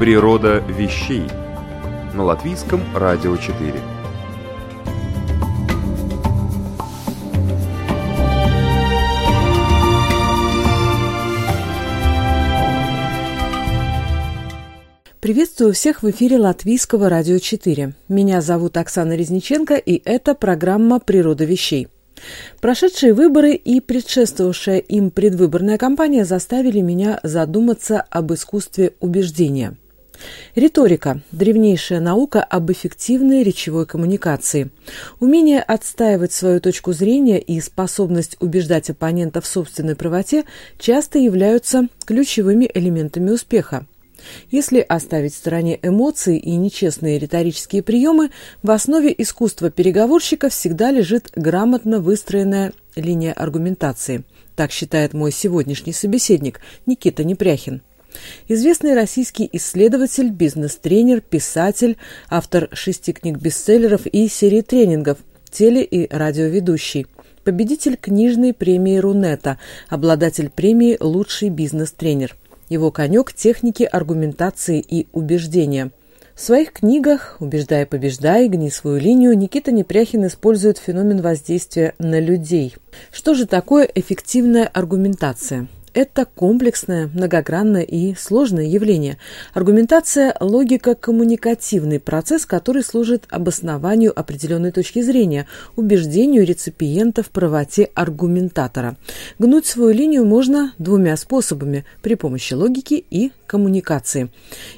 Природа вещей на латвийском радио 4. Приветствую всех в эфире Латвийского радио 4. Меня зовут Оксана Резниченко, и это программа «Природа вещей». Прошедшие выборы и предшествовавшая им предвыборная кампания заставили меня задуматься об искусстве убеждения. Риторика – древнейшая наука об эффективной речевой коммуникации. Умение отстаивать свою точку зрения и способность убеждать оппонента в собственной правоте часто являются ключевыми элементами успеха. Если оставить в стороне эмоции и нечестные риторические приемы, в основе искусства переговорщика всегда лежит грамотно выстроенная линия аргументации. Так считает мой сегодняшний собеседник Никита Непряхин. Известный российский исследователь, бизнес-тренер, писатель, автор шести книг-бестселлеров и серии тренингов, теле- и радиоведущий – победитель книжной премии Рунета, обладатель премии «Лучший бизнес-тренер». Его конек – техники аргументации и убеждения. В своих книгах «Убеждай, побеждай», «Гни свою линию» Никита Непряхин использует феномен воздействия на людей. Что же такое эффективная аргументация? Это комплексное, многогранное и сложное явление. Аргументация – логико-коммуникативный процесс, который служит обоснованию определенной точки зрения, убеждению реципиента в правоте аргументатора. Гнуть свою линию можно двумя способами – при помощи логики и коммуникации.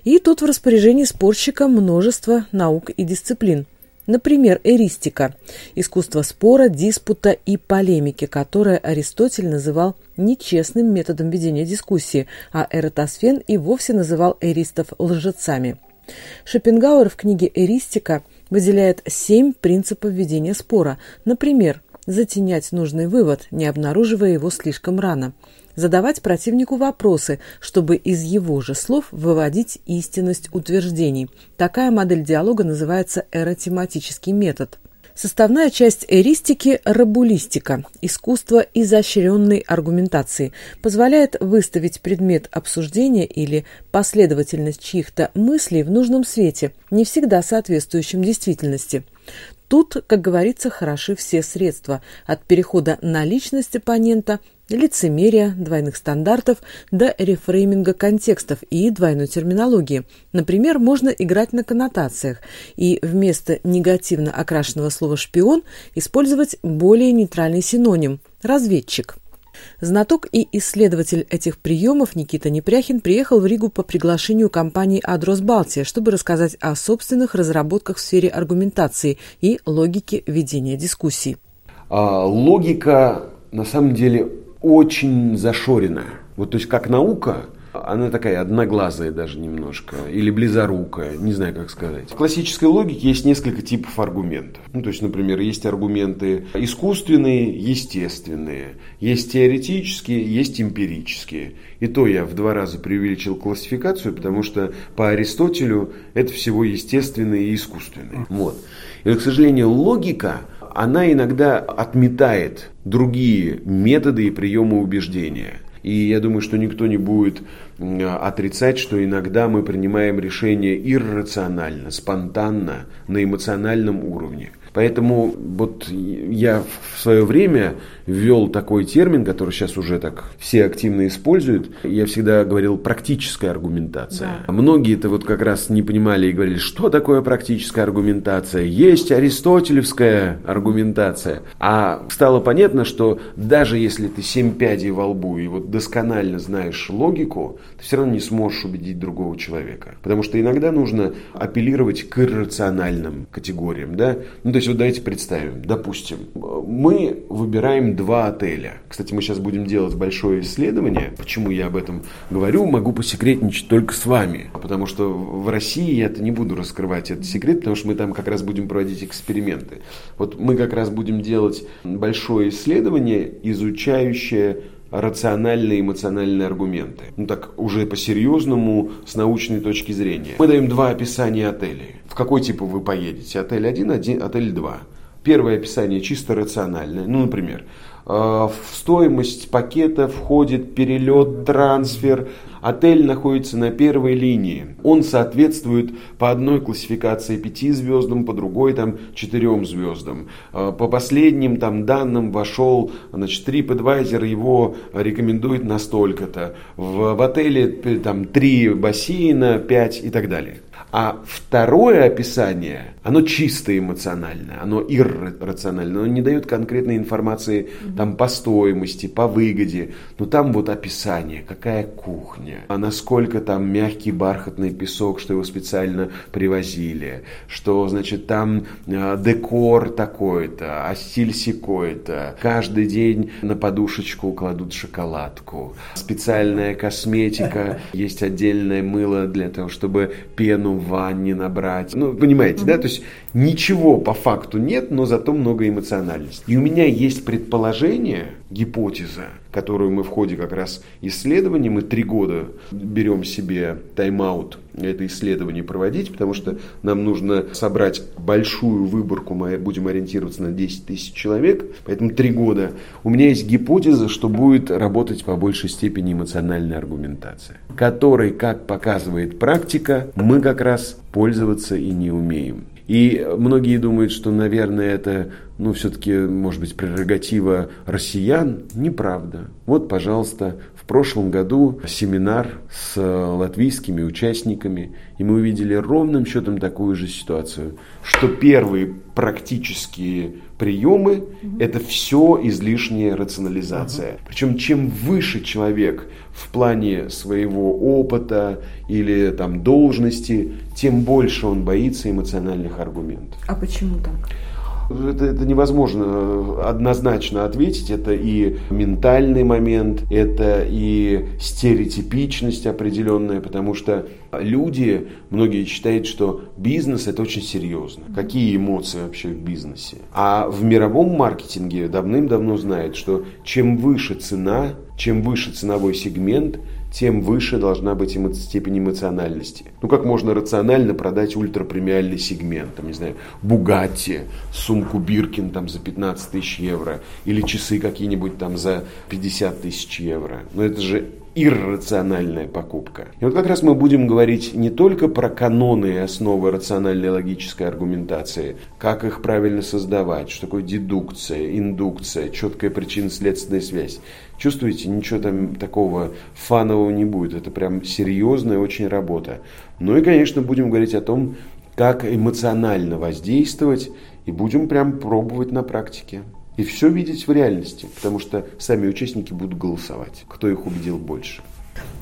И тут в распоряжении спорщика множество наук и дисциплин. Например, эристика – искусство спора, диспута и полемики, которое Аристотель называл нечестным методом ведения дискуссии, а Эратосфен и вовсе называл эристов лжецами. Шопенгауэр в книге «Эристика» выделяет семь принципов ведения спора. Например, затенять нужный вывод, не обнаруживая его слишком рано – задавать противнику вопросы, чтобы из его же слов выводить истинность утверждений. Такая модель диалога называется эротематический метод. Составная часть эристики – рабулистика, искусство изощренной аргументации, позволяет выставить предмет обсуждения или последовательность чьих-то мыслей в нужном свете, не всегда соответствующем действительности. Тут, как говорится, хороши все средства, от перехода на личность оппонента лицемерия, двойных стандартов до рефрейминга контекстов и двойной терминологии. Например, можно играть на коннотациях и вместо негативно окрашенного слова «шпион» использовать более нейтральный синоним – «разведчик». Знаток и исследователь этих приемов Никита Непряхин приехал в Ригу по приглашению компании «Адрос Балтия», чтобы рассказать о собственных разработках в сфере аргументации и логики ведения дискуссий. А, логика на самом деле очень зашоренная. Вот, то есть, как наука, она такая одноглазая даже немножко, или близорукая, не знаю, как сказать. В классической логике есть несколько типов аргументов. Ну, то есть, например, есть аргументы искусственные, естественные, есть теоретические, есть эмпирические. И то я в два раза преувеличил классификацию, потому что по Аристотелю это всего естественное и искусственное. Вот. И, к сожалению, логика она иногда отметает другие методы и приемы убеждения. И я думаю, что никто не будет отрицать, что иногда мы принимаем решения иррационально, спонтанно, на эмоциональном уровне. Поэтому вот я в свое время ввел такой термин, который сейчас уже так все активно используют. Я всегда говорил практическая аргументация. Да. Многие это вот как раз не понимали и говорили, что такое практическая аргументация. Есть аристотелевская аргументация. А стало понятно, что даже если ты семь пядей во лбу и вот досконально знаешь логику, ты все равно не сможешь убедить другого человека. Потому что иногда нужно апеллировать к иррациональным категориям. Да? Ну, то есть вот давайте представим, допустим, мы выбираем два отеля. Кстати, мы сейчас будем делать большое исследование. Почему я об этом говорю, могу посекретничать только с вами. Потому что в России я это не буду раскрывать этот секрет, потому что мы там как раз будем проводить эксперименты. Вот мы как раз будем делать большое исследование, изучающее рациональные эмоциональные аргументы. Ну так, уже по-серьезному, с научной точки зрения. Мы даем два описания отелей. В какой типа вы поедете? Отель 1, один, отель 2. Первое описание чисто рациональное. Ну, например, в стоимость пакета входит перелет, трансфер. Отель находится на первой линии. Он соответствует по одной классификации пяти звездам, по другой там четырем звездам. Э, по последним там данным вошел, значит, TripAdvisor его рекомендует на столько-то. В, в отеле там три бассейна, пять и так далее. А второе описание, оно чисто эмоциональное, оно иррациональное, оно не дает конкретной информации там, по стоимости, по выгоде. Но там вот описание, какая кухня, а насколько там мягкий бархатный песок, что его специально привозили, что, значит, там э, декор такой-то, а стиль секой-то. Каждый день на подушечку кладут шоколадку. Специальная косметика, есть отдельное мыло для того, чтобы пену в ванне набрать. Ну, понимаете, mm-hmm. да? То есть ничего по факту нет, но зато много эмоциональности. И у меня есть предположение, гипотеза, которую мы в ходе как раз исследования, мы три года берем себе тайм-аут это исследование проводить, потому что нам нужно собрать большую выборку, мы будем ориентироваться на 10 тысяч человек, поэтому три года. У меня есть гипотеза, что будет работать по большей степени эмоциональная аргументация, которой, как показывает практика, мы как раз пользоваться и не умеем. И многие думают, что, наверное, это, ну, все-таки, может быть, прерогатива россиян. Неправда. Вот, пожалуйста, в прошлом году семинар с латвийскими участниками, и мы увидели ровным счетом такую же ситуацию, что первые практические приемы угу. это все излишняя рационализация. Угу. Причем чем выше человек в плане своего опыта или там должности, тем больше он боится эмоциональных аргументов. А почему так? Это, это невозможно однозначно ответить. Это и ментальный момент, это и стереотипичность определенная, потому что люди, многие считают, что бизнес это очень серьезно. Какие эмоции вообще в бизнесе? А в мировом маркетинге давным-давно знают, что чем выше цена, чем выше ценовой сегмент, тем выше должна быть эмо- степень эмоциональности. Ну, как можно рационально продать ультрапремиальный сегмент, там, не знаю, Бугатти, сумку Биркин там за 15 тысяч евро, или часы какие-нибудь там за 50 тысяч евро. Но это же иррациональная покупка. И вот как раз мы будем говорить не только про каноны и основы рациональной логической аргументации, как их правильно создавать, что такое дедукция, индукция, четкая причинно-следственная связь. Чувствуете, ничего там такого фанового не будет. Это прям серьезная очень работа. Ну и, конечно, будем говорить о том, как эмоционально воздействовать, и будем прям пробовать на практике и все видеть в реальности, потому что сами участники будут голосовать, кто их убедил больше.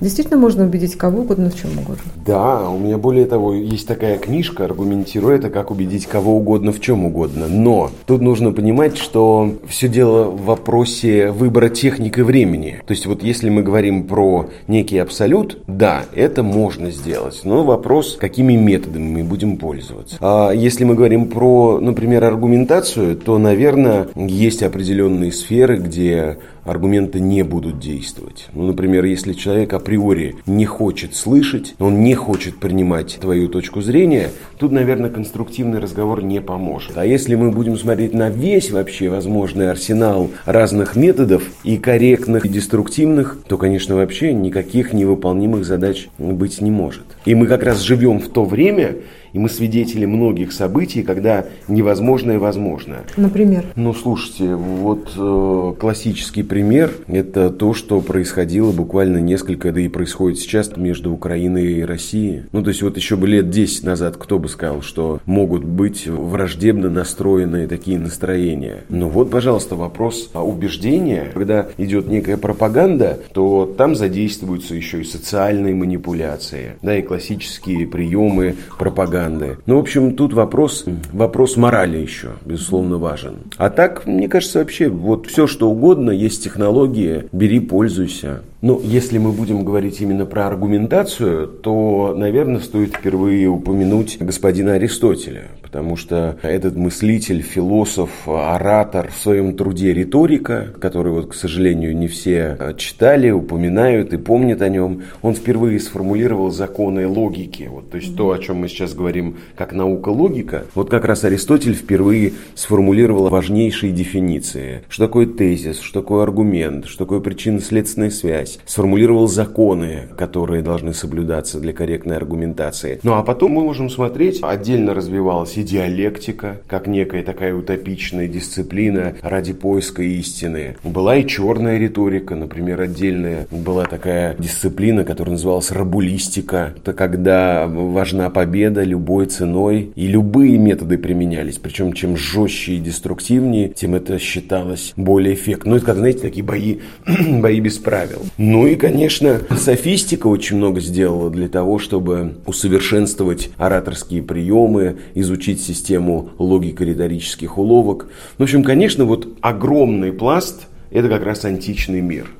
Действительно можно убедить кого угодно в чем угодно. Да, у меня более того есть такая книжка, аргументируя это, как убедить кого угодно в чем угодно. Но тут нужно понимать, что все дело в вопросе выбора техник и времени. То есть вот если мы говорим про некий абсолют, да, это можно сделать. Но вопрос, какими методами мы будем пользоваться. А если мы говорим про, например, аргументацию, то, наверное, есть определенные сферы, где аргументы не будут действовать. Ну, например, если человек априори не хочет слышать, он не хочет принимать твою точку зрения, тут, наверное, конструктивный разговор не поможет. А если мы будем смотреть на весь вообще возможный арсенал разных методов и корректных, и деструктивных, то, конечно, вообще никаких невыполнимых задач быть не может. И мы как раз живем в то время, и мы свидетели многих событий, когда невозможное возможно. Например? Ну, слушайте, вот э, классический пример – это то, что происходило буквально несколько, да и происходит сейчас между Украиной и Россией. Ну, то есть вот еще бы лет 10 назад кто бы сказал, что могут быть враждебно настроенные такие настроения. Ну вот, пожалуйста, вопрос убеждения. Когда идет некая пропаганда, то там задействуются еще и социальные манипуляции, да, и классические приемы пропаганды пропаганды. Ну, в общем, тут вопрос, вопрос морали еще, безусловно, важен. А так, мне кажется, вообще, вот все, что угодно, есть технологии, бери, пользуйся. Ну, если мы будем говорить именно про аргументацию, то, наверное, стоит впервые упомянуть господина Аристотеля, потому что этот мыслитель, философ, оратор в своем труде «Риторика», который, вот, к сожалению, не все читали, упоминают и помнят о нем, он впервые сформулировал законы логики. Вот, то есть то, о чем мы сейчас говорим, как наука-логика, вот как раз Аристотель впервые сформулировал важнейшие дефиниции. Что такое тезис, что такое аргумент, что такое причинно-следственная связь, связь, сформулировал законы, которые должны соблюдаться для корректной аргументации. Ну а потом мы можем смотреть, отдельно развивалась и диалектика, как некая такая утопичная дисциплина ради поиска истины. Была и черная риторика, например, отдельная была такая дисциплина, которая называлась рабулистика. Это когда важна победа любой ценой, и любые методы применялись. Причем чем жестче и деструктивнее, тем это считалось более эффектно. Ну, это, как, знаете, такие бои, бои без правил. Ну и, конечно, софистика очень много сделала для того, чтобы усовершенствовать ораторские приемы, изучить систему логико-риторических уловок. В общем, конечно, вот огромный пласт – это как раз античный мир.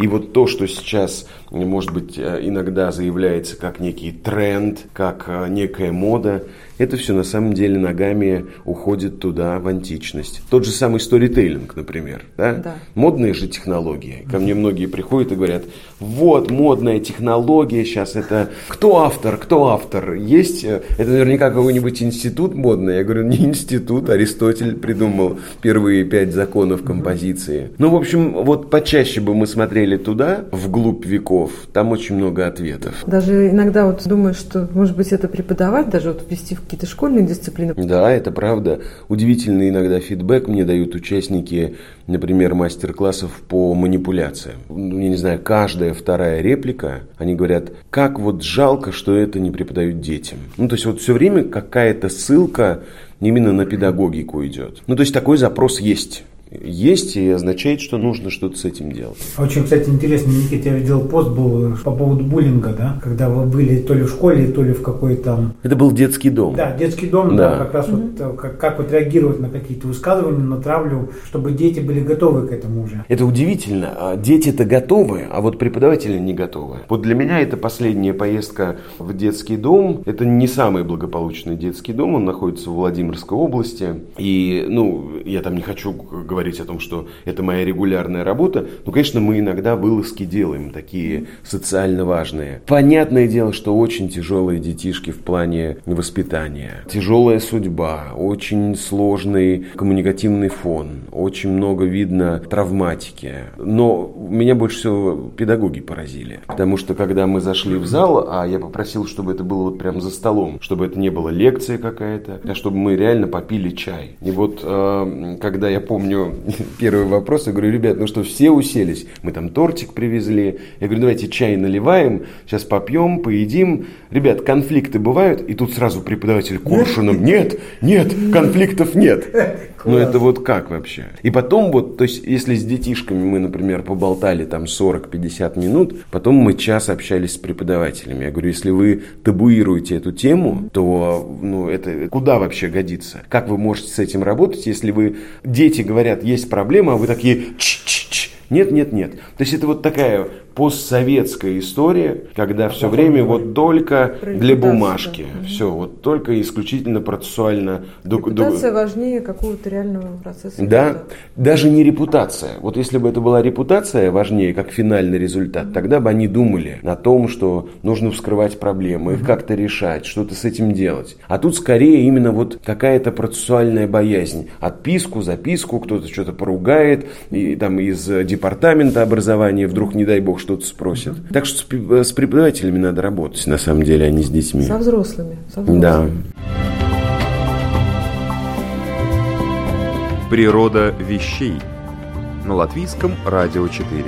И вот то, что сейчас, может быть, иногда заявляется как некий тренд, как э, некая мода, это все на самом деле ногами уходит туда, в античность. Тот же самый сторителлинг, например. Да? Да. Модные же технологии. Ко мне многие приходят и говорят, вот модная технология сейчас это... Кто автор? Кто автор? Есть? Э, это наверняка какой-нибудь институт модный. Я говорю, не институт. Аристотель придумал первые пять законов композиции. Ну, в общем, вот почаще бы мы смотрели туда, вглубь веков. Там очень много ответов. Даже иногда вот думаю, что, может быть, это преподавать, даже вот ввести в какие-то школьные дисциплины. Да, это правда. Удивительный иногда фидбэк мне дают участники, например, мастер-классов по манипуляциям. Ну, я не знаю, каждая вторая реплика, они говорят, как вот жалко, что это не преподают детям. Ну, то есть вот все время какая-то ссылка именно на педагогику идет. Ну, то есть такой запрос есть есть и означает, что нужно что-то с этим делать. Очень, кстати, интересно, Никита, я видел пост был по поводу буллинга, да, когда вы были то ли в школе, то ли в какой-то... Это был детский дом. Да, детский дом, да, да как раз mm-hmm. вот как, как вот реагировать на какие-то высказывания, на травлю, чтобы дети были готовы к этому уже. Это удивительно. А дети-то готовы, а вот преподаватели не готовы. Вот для меня это последняя поездка в детский дом. Это не самый благополучный детский дом, он находится в Владимирской области. И, ну, я там не хочу говорить говорить о том, что это моя регулярная работа, ну, конечно, мы иногда вылазки делаем, такие социально важные. Понятное дело, что очень тяжелые детишки в плане воспитания. Тяжелая судьба, очень сложный коммуникативный фон, очень много видно травматики. Но меня больше всего педагоги поразили. Потому что, когда мы зашли в зал, а я попросил, чтобы это было вот прямо за столом, чтобы это не было лекция какая-то, а чтобы мы реально попили чай. И вот, э, когда я помню, первый вопрос. Я говорю, ребят, ну что, все уселись? Мы там тортик привезли. Я говорю, давайте чай наливаем, сейчас попьем, поедим. Ребят, конфликты бывают? И тут сразу преподаватель Куршином, нет, нет, конфликтов нет. Ну это вот как вообще? И потом вот, то есть если с детишками мы, например, поболтали там 40-50 минут, потом мы час общались с преподавателями. Я говорю, если вы табуируете эту тему, то ну, это куда вообще годится? Как вы можете с этим работать, если вы, дети говорят, есть проблема, а вы такие, ч-ч-ч, нет, нет, нет. То есть это вот такая постсоветская история, когда все время вот только для бумажки. Да. Все, вот только исключительно процессуально. Репутация важнее какого-то реального процесса. Да, даже не репутация. Вот если бы это была репутация важнее, как финальный результат, mm-hmm. тогда бы они думали о том, что нужно вскрывать проблемы, их mm-hmm. как-то решать, что-то с этим делать. А тут скорее именно вот какая-то процессуальная боязнь. Отписку, записку, кто-то что-то поругает, и там из департамента образования вдруг, не дай бог, что-то спросят. Так что с, с преподавателями надо работать, на самом деле, а не с детьми. Со взрослыми. Со взрослыми. Да. Природа вещей. На латвийском радио 4.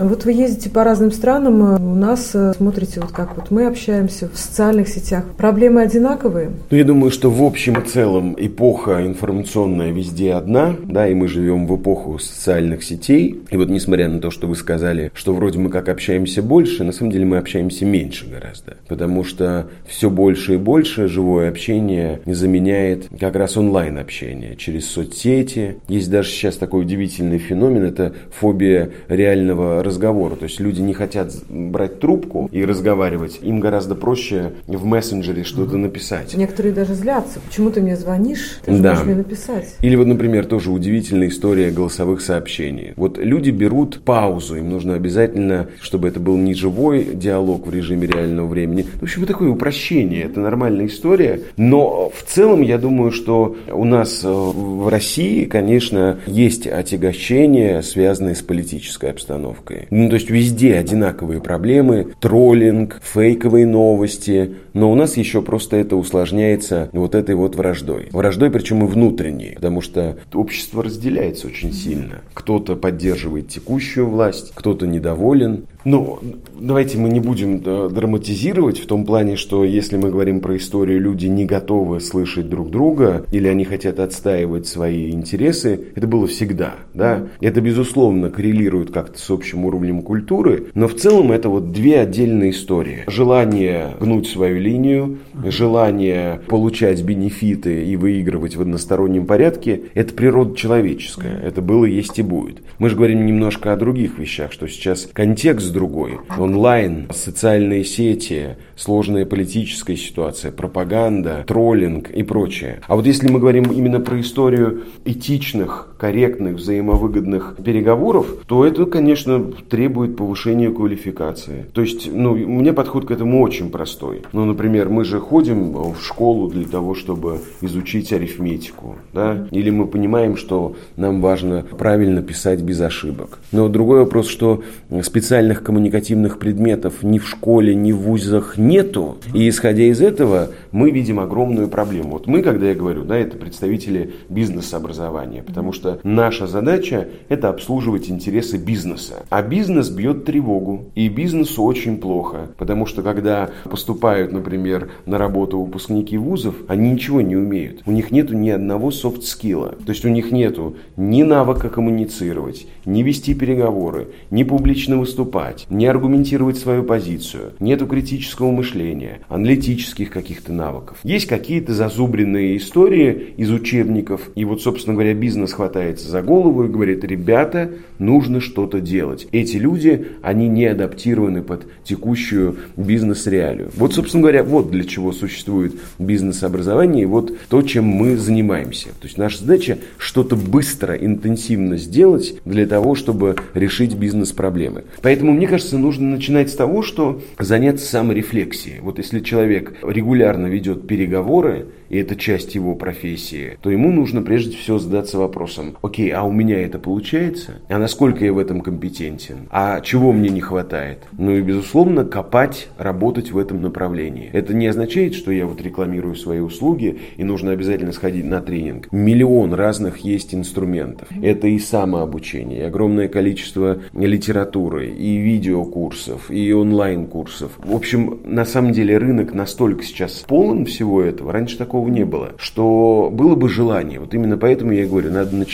Вот вы ездите по разным странам, э, у нас э, смотрите, вот как вот мы общаемся в социальных сетях. Проблемы одинаковые? Ну, я думаю, что в общем и целом эпоха информационная везде одна, да, и мы живем в эпоху социальных сетей. И вот несмотря на то, что вы сказали, что вроде мы как общаемся больше, на самом деле мы общаемся меньше гораздо. Потому что все больше и больше живое общение заменяет как раз онлайн-общение через соцсети. Есть даже сейчас такой удивительный феномен, это фобия реального разговора. То есть люди не хотят брать трубку и разговаривать. Им гораздо проще в мессенджере что-то написать. Некоторые даже злятся. Почему ты мне звонишь? Ты же Да. можешь мне написать. Или вот, например, тоже удивительная история голосовых сообщений. Вот люди берут паузу, им нужно обязательно, чтобы это был не живой диалог в режиме реального времени. В общем, такое упрощение, это нормальная история. Но в целом, я думаю, что у нас э, в России, конечно, есть отягощения, связанные с политической обстановкой. Ну, то есть везде одинаковые проблемы, троллинг, фейковые новости, но у нас еще просто это усложняется вот этой вот враждой. Враждой, причем и внутренней, потому что общество разделяется очень сильно. Кто-то поддерживает текущую власть, кто-то недоволен. Ну, давайте мы не будем э, драматизировать в том плане, что если мы говорим про историю, люди не готовы слышать друг друга, или они хотят отстаивать свои интересы, это было всегда, да. Это, безусловно, коррелирует как-то с общим уровнем культуры, но в целом это вот две отдельные истории. Желание гнуть свою линию, желание получать бенефиты и выигрывать в одностороннем порядке, это природа человеческая. Это было, есть и будет. Мы же говорим немножко о других вещах, что сейчас контекст другой. Онлайн, социальные сети, сложная политическая ситуация, пропаганда, троллинг и прочее. А вот если мы говорим именно про историю этичных, корректных, взаимовыгодных переговоров, то это, конечно, требует повышения квалификации. То есть, ну, у меня подход к этому очень простой. Ну, например, мы же ходим в школу для того, чтобы изучить арифметику, да, или мы понимаем, что нам важно правильно писать без ошибок. Но другой вопрос, что специальных коммуникативных предметов ни в школе, ни в вузах нету, и исходя из этого мы видим огромную проблему. Вот мы, когда я говорю, да, это представители бизнес-образования, потому что наша задача – это обслуживать интересы бизнеса. А бизнес бьет тревогу, и бизнесу очень плохо, потому что когда поступают, например, на работу выпускники вузов, они ничего не умеют. У них нету ни одного софт-скилла. То есть у них нету ни навыка коммуницировать, ни вести переговоры, ни публично выступать, ни аргументировать свою позицию. Нету критического мышления, аналитических каких-то навыков. Есть какие-то зазубренные истории из учебников. И вот, собственно говоря, бизнес хватается за голову и говорит, ребята, нужно что-то делать. Эти люди, они не адаптированы под текущую бизнес-реалию. Вот, собственно говоря, вот для чего существует бизнес-образование и вот то, чем мы занимаемся. То есть наша задача что-то быстро, интенсивно сделать для того, чтобы решить бизнес-проблемы. Поэтому, мне кажется, нужно начинать с того, что заняться саморефлексией. Вот если человек регулярно ведет переговоры, и это часть его профессии, то ему нужно прежде всего задаться вопросом, окей, а у меня это получается? А насколько я в этом компетентен? А чего мне не хватает? Ну и, безусловно, копать, работать в этом направлении. Это не означает, что я вот рекламирую свои услуги и нужно обязательно сходить на тренинг. Миллион разных есть инструментов. Это и самообучение, и огромное количество литературы, и видеокурсов, и онлайн-курсов. В общем, на самом деле рынок настолько сейчас полон всего этого, раньше такого не было, что было бы желание. Вот именно поэтому я и говорю, надо начинать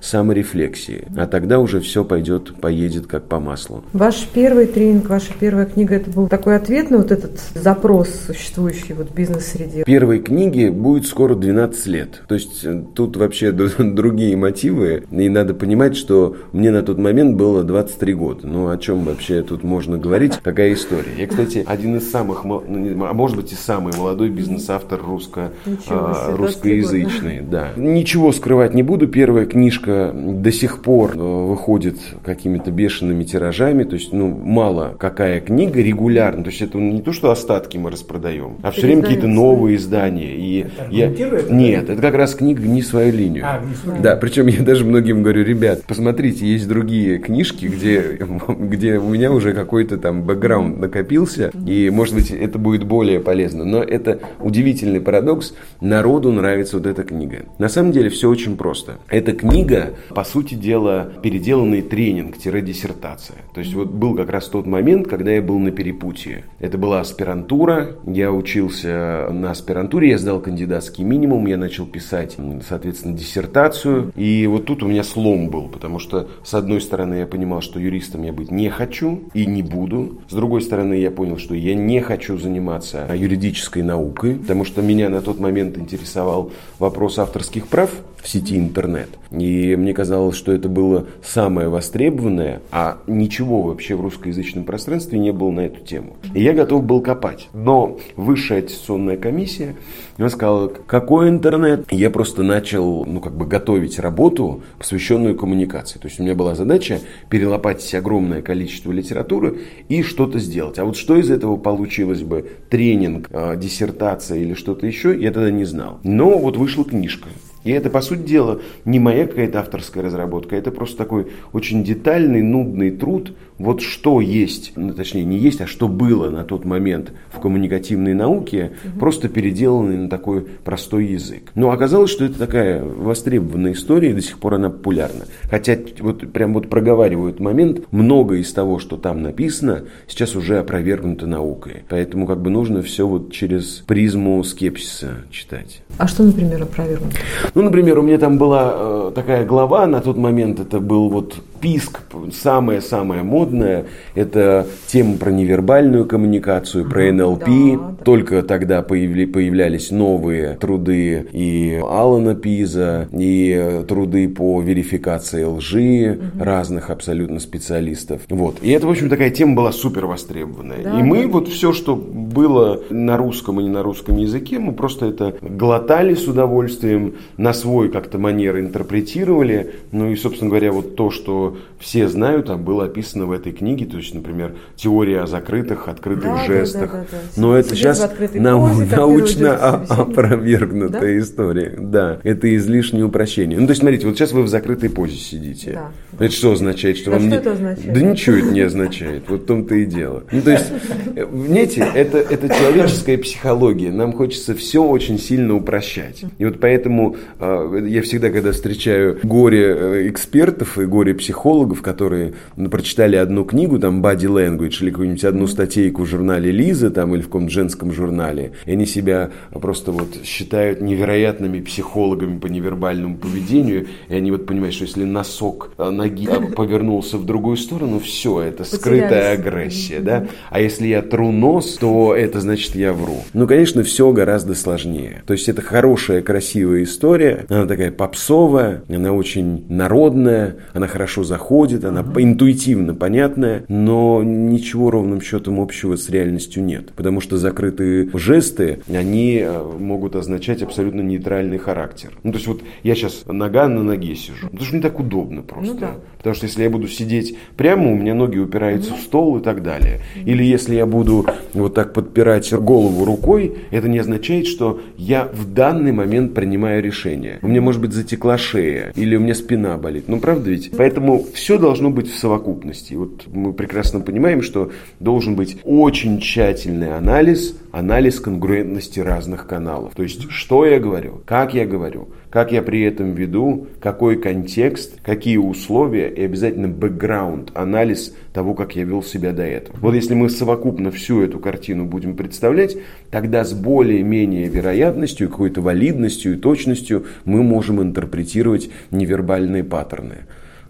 с саморефлексии, а тогда уже все пойдет, поедет как по маслу. Ваш первый тренинг, ваша первая книга, это был такой ответ на вот этот запрос, существующий вот в бизнес-среде? Первой книге будет скоро 12 лет. То есть э, тут вообще другие мотивы. И надо понимать, что мне на тот момент было 23 года. Ну, о чем вообще тут можно говорить? Какая история? Я, кстати, один из самых, ну, а может быть и самый молодой бизнес-автор русско, Ничего а, себе, 23 русскоязычный. Да. Ничего скрывать не буду. Первая книжка до сих пор э, выходит какими-то бешеными тиражами. То есть, ну, мало какая книга регулярно. То есть, это не то, что остатки мы распродаем, а все время какие-то новые издания. И Это я... Нет, это как раз книга «Гни свою линию». А, «Гни свою Да, причем я даже многим говорю, ребят, посмотрите, есть другие книжки, где, где у меня уже какой-то там бэкграунд накопился, и, может быть, это будет более полезно. Но это удивительный парадокс. Народу нравится вот эта книга. На самом деле все очень просто. Это эта книга, по сути дела, переделанный тренинг-диссертация. То есть вот был как раз тот момент, когда я был на перепутье. Это была аспирантура, я учился на аспирантуре, я сдал кандидатский минимум, я начал писать, соответственно, диссертацию. И вот тут у меня слом был, потому что, с одной стороны, я понимал, что юристом я быть не хочу и не буду. С другой стороны, я понял, что я не хочу заниматься юридической наукой, потому что меня на тот момент интересовал вопрос авторских прав в сети интернет. И мне казалось, что это было самое востребованное, а ничего вообще в русскоязычном пространстве не было на эту тему. И я готов был копать. Но высшая аттестационная комиссия, она сказала, какой интернет? Я просто начал, ну, как бы готовить работу, посвященную коммуникации. То есть у меня была задача перелопатить огромное количество литературы и что-то сделать. А вот что из этого получилось бы, тренинг, а, диссертация или что-то еще, я тогда не знал. Но вот вышла книжка. И это, по сути дела, не моя какая-то авторская разработка, это просто такой очень детальный, нудный труд, вот что есть, ну, точнее не есть, а что было на тот момент в коммуникативной науке, угу. просто переделанный на такой простой язык. Но оказалось, что это такая востребованная история, и до сих пор она популярна. Хотя вот прям вот проговаривают момент, многое из того, что там написано, сейчас уже опровергнуто наукой. Поэтому как бы нужно все вот через призму скепсиса читать. А что, например, опровергнуто? Ну, например, у меня там была э, такая глава, на тот момент это был вот писк, самое-самое модное, это тема про невербальную коммуникацию, про НЛП. Да, да. Только тогда появли, появлялись новые труды и Алана Пиза, и труды по верификации лжи угу. разных абсолютно специалистов. Вот. И это, в общем, такая тема была супер востребованная. Да, и мы да. вот все, что было на русском и не на русском языке, мы просто это глотали с удовольствием, на свой как-то манер интерпретировали. Ну и, собственно говоря, вот то, что все знают, а было описано в этой книге, то есть, например, теория о закрытых, открытых да, жестах. Да, да, да, да. Но это сейчас нау- позе, научно опровергнутая да? история. Да, это излишнее упрощение. Ну, то есть, смотрите, вот сейчас вы в закрытой позе сидите. Да. Это что означает? Что да вам что не... это означает? Да ничего это не означает. Вот в том-то и дело. Ну, то есть, знаете, это, это человеческая психология. Нам хочется все очень сильно упрощать. И вот поэтому э, я всегда, когда встречаю горе э, экспертов и горе психологов, которые ну, прочитали одну книгу, там, Body Language, или какую-нибудь одну статейку в журнале Лиза, там, или в каком-то женском журнале, и они себя просто вот считают невероятными психологами по невербальному поведению, и они вот понимают, что если носок э, ноги повернулся в другую сторону, все, это скрытая агрессия, да, а если я тру нос, то это значит я вру. Ну, конечно, все гораздо сложнее. То есть это хорошая, красивая история, она такая попсовая, она очень народная, она хорошо заходит она интуитивно понятная, но ничего ровным счетом общего с реальностью нет. Потому что закрытые жесты, они э, могут означать абсолютно нейтральный характер. Ну, то есть вот я сейчас нога на ноге сижу, потому что мне так удобно просто. Ну, да. Потому что если я буду сидеть прямо, у меня ноги упираются в стол и так далее. Или если я буду вот так подпирать голову рукой, это не означает, что я в данный момент принимаю решение. У меня может быть затекла шея, или у меня спина болит. Ну, правда ведь? Поэтому все должно быть в совокупности. Вот мы прекрасно понимаем, что должен быть очень тщательный анализ, анализ конгруентности разных каналов. То есть, что я говорю, как я говорю, как я при этом веду, какой контекст, какие условия и обязательно бэкграунд, анализ того, как я вел себя до этого. Вот если мы совокупно всю эту картину будем представлять, тогда с более-менее вероятностью, какой-то валидностью и точностью мы можем интерпретировать невербальные паттерны.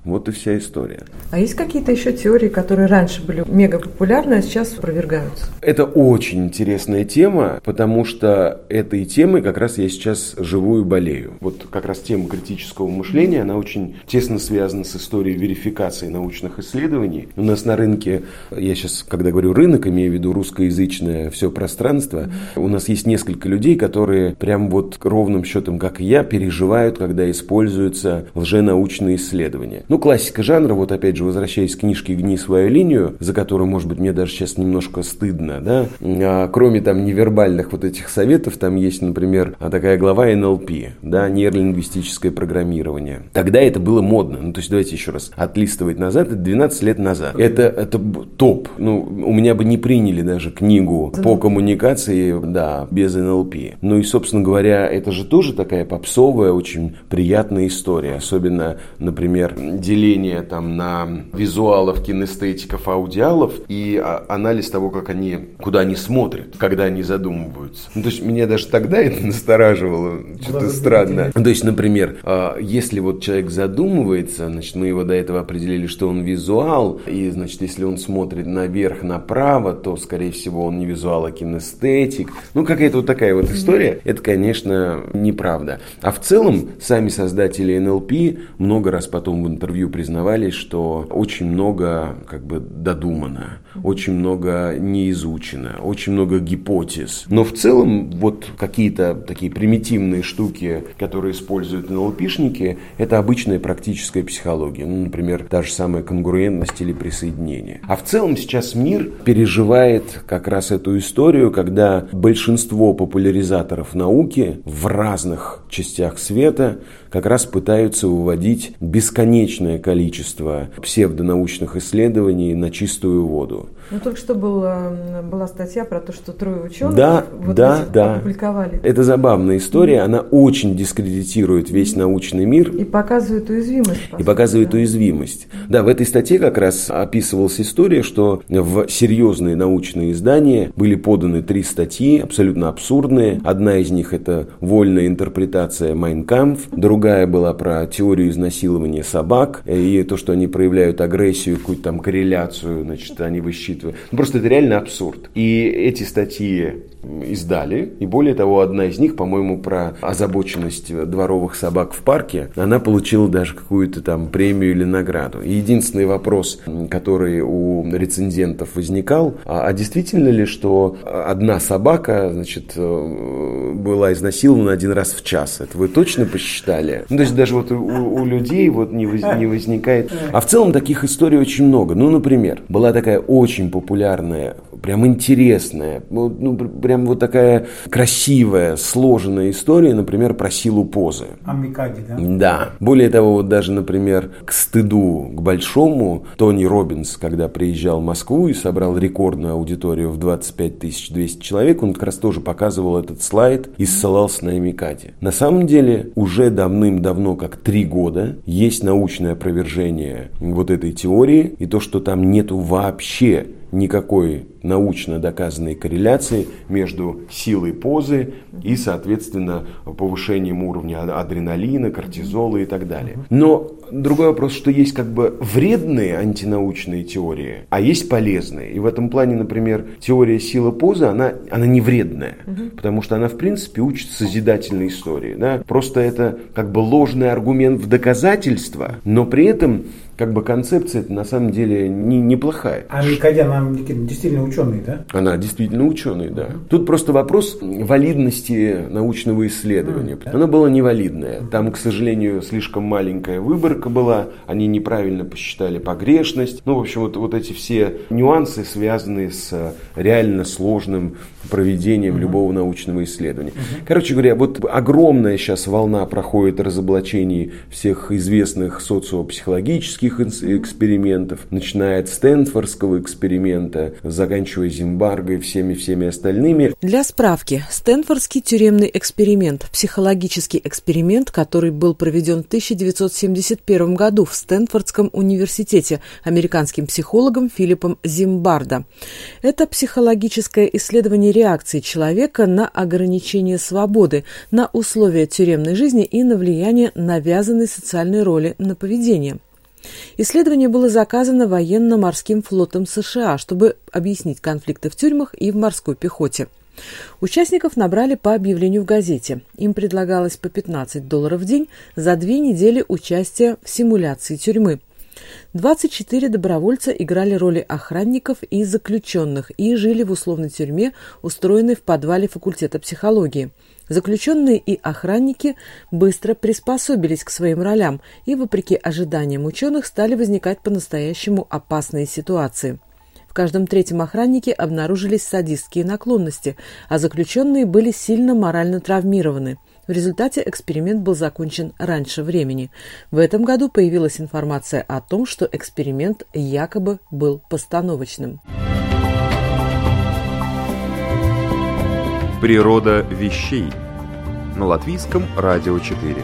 Вот и вся история. А есть какие-то еще теории, которые раньше были мега популярны, а сейчас опровергаются? Это очень интересная тема, потому что этой темой как раз я сейчас живу и болею. Вот как раз тема критического мышления, она очень тесно связана с историей верификации научных исследований. У нас на рынке, я сейчас, когда говорю рынок, имею в виду русскоязычное все пространство, у нас есть несколько людей, которые прям вот ровным счетом, как и я, переживают, когда используются лженаучные исследования. Ну, Ну, классика жанра, вот опять же, возвращаясь к книжке «Гни свою линию», за которую, может быть, мне даже сейчас немножко стыдно, да, а, кроме там невербальных вот этих советов, там есть, например, такая глава НЛП, да, нейролингвистическое программирование. Тогда это было модно. Ну, то есть, давайте еще раз отлистывать назад, это 12 лет назад. Это, это топ. Ну, у меня бы не приняли даже книгу по коммуникации, да, без НЛП. Ну и, собственно говоря, это же тоже такая попсовая, очень приятная история. Особенно, например, деление там на визуалов, кинестетиков, аудиалов и а, анализ того, как они, куда они смотрят, когда они задумываются. Ну, то есть меня даже тогда это настораживало, что-то странно. То есть, например, а, если вот человек задумывается, значит, мы его до этого определили, что он визуал, и, значит, если он смотрит наверх, направо, то, скорее всего, он не визуал, а кинестетик. Ну, какая-то вот такая вот история. Это, конечно, неправда. А в целом, сами создатели НЛП много раз потом в интервью признавались, что очень много как бы додумано, очень много не изучено, очень много гипотез. Но в целом вот какие-то такие примитивные штуки, которые используют НЛПшники, это обычная практическая психология. Ну, например, та же самая конгруентность или присоединение. А в целом сейчас мир переживает как раз эту историю, когда большинство популяризаторов науки в разных частях света как раз пытаются выводить бесконечное количество псевдонаучных исследований на чистую воду. Ну, только что была, была статья про то, что трое ученых да, вот да, да. опубликовали. Это забавная история, она очень дискредитирует весь научный мир. И показывает уязвимость. И показывает да. уязвимость. Да, в этой статье как раз описывалась история, что в серьезные научные издания были поданы три статьи, абсолютно абсурдные. Одна из них это вольная интерпретация Майнкамф, другая была про теорию изнасилования собак и то, что они проявляют агрессию, какую-то там корреляцию, значит, они высчитывают учитывая. Ну, просто это реально абсурд. И эти статьи издали. И более того, одна из них, по-моему, про озабоченность дворовых собак в парке, она получила даже какую-то там премию или награду. И единственный вопрос, который у рецензентов возникал, а, а действительно ли, что одна собака, значит, э, была изнасилована один раз в час? Это вы точно посчитали? Ну, то есть даже вот у, у людей вот не, воз, не возникает. А в целом таких историй очень много. Ну, например, была такая очень популярная, прям интересная, ну, прям вот такая красивая, сложенная история, например, про силу позы. Амикади, да? Да. Более того, вот даже, например, к стыду, к большому, Тони Робинс, когда приезжал в Москву и собрал рекордную аудиторию в 25 200 человек, он как раз тоже показывал этот слайд и ссылался на Амикади. На самом деле, уже давным-давно, как три года, есть научное опровержение вот этой теории, и то, что там нету вообще никакой научно доказанной корреляции между силой позы и, соответственно, повышением уровня адреналина, кортизола и так далее. Но другой вопрос, что есть как бы вредные антинаучные теории, а есть полезные. И в этом плане, например, теория силы позы, она, она не вредная, угу. потому что она, в принципе, учит созидательной истории. Да? Просто это как бы ложный аргумент в доказательство, но при этом как бы концепция на самом деле не, неплохая. А Никодя, она действительно ученый, да? Она действительно ученый, да. Тут просто вопрос валидности научного исследования. Mm, да? Оно было невалидное. Там, к сожалению, слишком маленькая выборка была, они неправильно посчитали погрешность. Ну, в общем, вот, вот эти все нюансы, связанные с реально сложным проведением mm-hmm. любого научного исследования. Mm-hmm. Короче говоря, вот огромная сейчас волна проходит разоблачений всех известных социопсихологических экспериментов, начиная от Стэнфордского эксперимента, заканчивая Зимбарго и всеми-всеми остальными. Для справки, Стэнфордский тюремный эксперимент – психологический эксперимент, который был проведен в 1971 году в Стэнфордском университете американским психологом Филиппом Зимбардо. Это психологическое исследование реакции человека на ограничение свободы, на условия тюремной жизни и на влияние навязанной социальной роли на поведение. Исследование было заказано военно-морским флотом США, чтобы объяснить конфликты в тюрьмах и в морской пехоте. Участников набрали по объявлению в газете. Им предлагалось по 15 долларов в день за две недели участия в симуляции тюрьмы. 24 добровольца играли роли охранников и заключенных и жили в условной тюрьме, устроенной в подвале факультета психологии. Заключенные и охранники быстро приспособились к своим ролям и, вопреки ожиданиям ученых, стали возникать по-настоящему опасные ситуации. В каждом третьем охраннике обнаружились садистские наклонности, а заключенные были сильно морально травмированы. В результате эксперимент был закончен раньше времени. В этом году появилась информация о том, что эксперимент якобы был постановочным. Природа вещей на латвийском радио 4.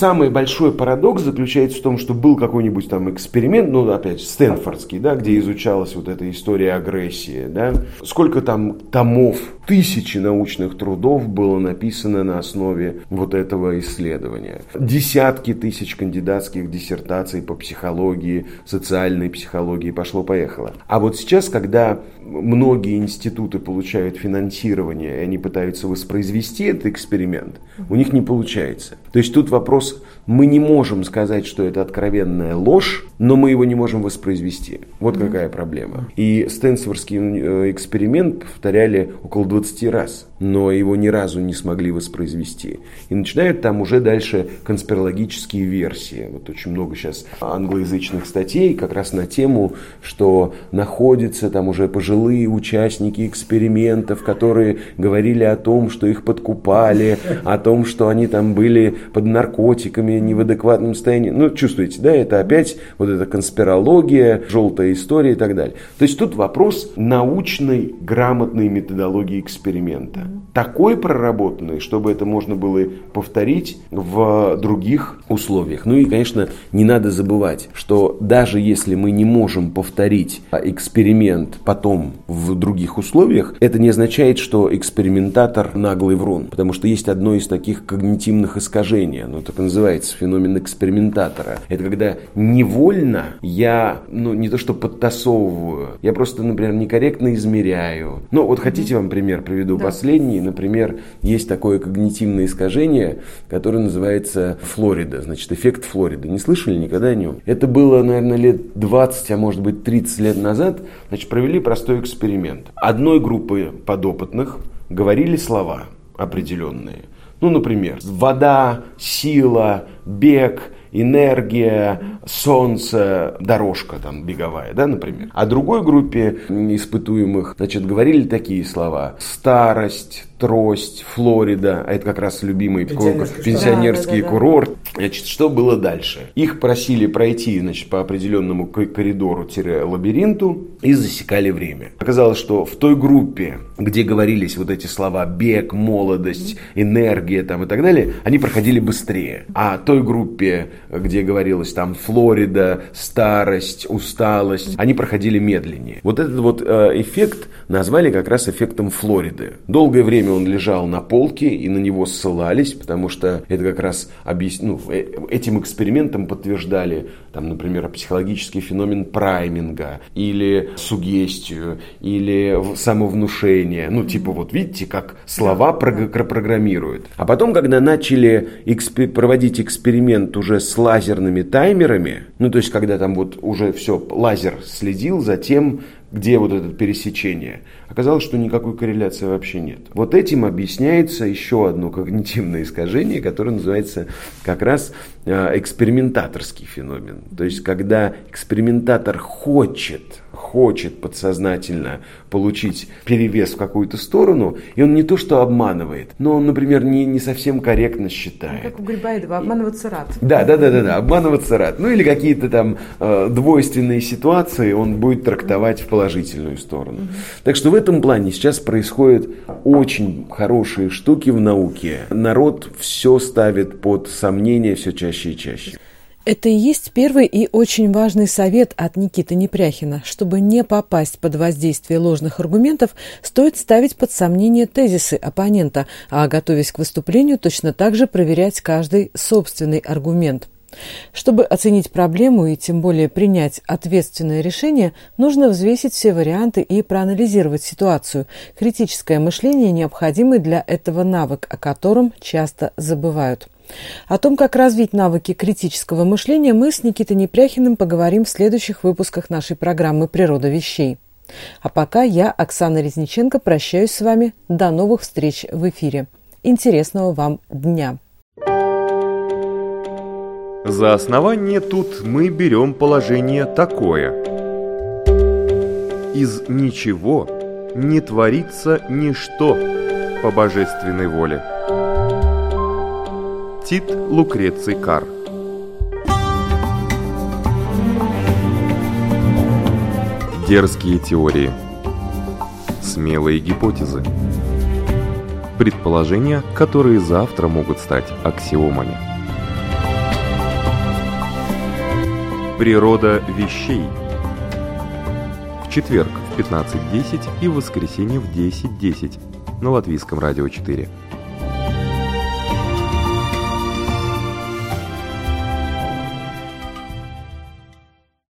Самый большой парадокс заключается в том, что был какой-нибудь там эксперимент, ну, опять, Стэнфордский, да, где изучалась вот эта история агрессии, да. Сколько там томов, тысячи научных трудов было написано на основе вот этого исследования. Десятки тысяч кандидатских диссертаций по психологии, социальной психологии, пошло-поехало. А вот сейчас, когда многие институты получают финансирование, и они пытаются воспроизвести этот эксперимент, у них не получается. То есть тут вопрос, мы не можем сказать, что это откровенная ложь, но мы его не можем воспроизвести. Вот mm-hmm. какая проблема. И Стэнфордский э, эксперимент повторяли около 20 раз, но его ни разу не смогли воспроизвести. И начинают там уже дальше конспирологические версии. Вот очень много сейчас англоязычных статей как раз на тему, что находятся там уже пожилые участники экспериментов, которые говорили о том, что их подкупали, о том, что они там были под наркотиками, не в адекватном состоянии. Ну, чувствуете, да, это опять вот эта конспирология, желтая история и так далее. То есть тут вопрос научной, грамотной методологии эксперимента. Такой проработанной, чтобы это можно было повторить в других условиях. Ну и, конечно, не надо забывать, что даже если мы не можем повторить эксперимент потом в других условиях, это не означает, что экспериментатор наглый врун. Потому что есть одно из таких когнитивных искажений, оно так и называется, феномен экспериментатора. Это когда невольно я, ну, не то что подтасовываю, я просто, например, некорректно измеряю. Ну, вот хотите вам пример приведу да. последний. Например, есть такое когнитивное искажение, которое называется Флорида, значит, эффект Флориды. Не слышали никогда о нем? Это было, наверное, лет 20, а может быть 30 лет назад. Значит, провели простой эксперимент. Одной группы подопытных говорили слова определенные. Ну, например, вода, сила, бег, энергия, солнце, дорожка там беговая, да, например. А другой группе испытуемых, значит, говорили такие слова. Старость, Трость, Флорида, а это как раз любимый пенсионерский, пенсионерский да, курорт. Значит, что было дальше? Их просили пройти значит, по определенному коридору-лабиринту и засекали время. Оказалось, что в той группе, где говорились вот эти слова бег, молодость, энергия там, и так далее, они проходили быстрее. А той группе, где говорилось там Флорида, старость, усталость, они проходили медленнее. Вот этот вот э, эффект назвали как раз эффектом Флориды. Долгое время он лежал на полке, и на него ссылались, потому что это как раз объяс... ну, э, этим экспериментом подтверждали, там, например, психологический феномен прайминга, или сугестию, или самовнушение. Ну, типа, вот видите, как слова программируют. А потом, когда начали экспер... проводить эксперимент уже с лазерными таймерами, ну, то есть, когда там вот уже все, лазер следил за тем, где вот это пересечение, оказалось, что никакой корреляции вообще нет. Вот этим объясняется еще одно когнитивное искажение, которое называется как раз э, экспериментаторский феномен. То есть, когда экспериментатор хочет хочет подсознательно получить перевес в какую-то сторону, и он не то что обманывает, но он, например, не, не совсем корректно считает. Как у Грибоедова, обманываться рад. Да, да, да, да, да, обманываться рад. Ну или какие-то там э, двойственные ситуации он будет трактовать в положительную сторону. Так что в этом плане сейчас происходят очень хорошие штуки в науке. Народ все ставит под сомнение все чаще и чаще. Это и есть первый и очень важный совет от Никиты Непряхина. Чтобы не попасть под воздействие ложных аргументов, стоит ставить под сомнение тезисы оппонента, а готовясь к выступлению, точно так же проверять каждый собственный аргумент. Чтобы оценить проблему и тем более принять ответственное решение, нужно взвесить все варианты и проанализировать ситуацию. Критическое мышление – необходимый для этого навык, о котором часто забывают. О том, как развить навыки критического мышления, мы с Никитой Непряхиным поговорим в следующих выпусках нашей программы «Природа вещей». А пока я, Оксана Резниченко, прощаюсь с вами. До новых встреч в эфире. Интересного вам дня! За основание тут мы берем положение такое. Из ничего не творится ничто по божественной воле. Тит Лукреций Кар. Дерзкие теории. Смелые гипотезы. Предположения, которые завтра могут стать аксиомами. Природа вещей. В четверг в 15.10 и в воскресенье в 10.10 на Латвийском радио 4.